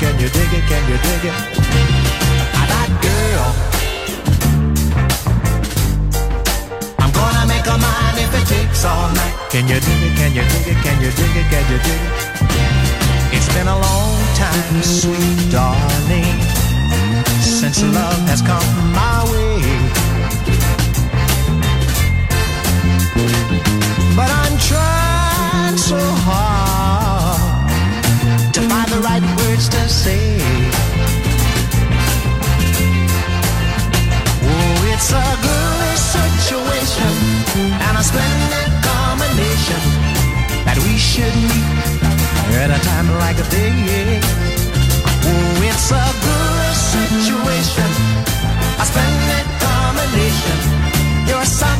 Can you dig it? Can you dig it? Ah, That girl. I'm gonna make a mind if it takes all night. Can you dig it? Can you dig it? Can you dig it? Can you dig it? It's been a long time, sweet darling, since love has come my way. But I'm trying so hard things to say. Oh, it's a good situation, and a splendid combination that we should meet at a time like this. Oh, it's a good situation, a splendid combination. You're a son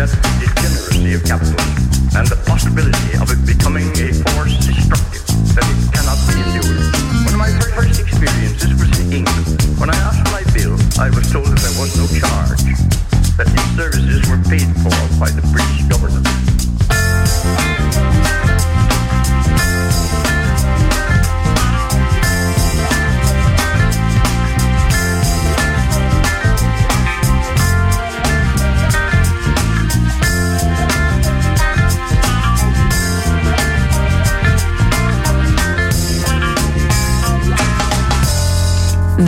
thus degeneracy of capitalism and the possibility of it becoming a force destructive that it cannot be endured. One of my very first experiences was in England. When I asked for my bill, I was told that there was no charge, that these services were paid for by the British.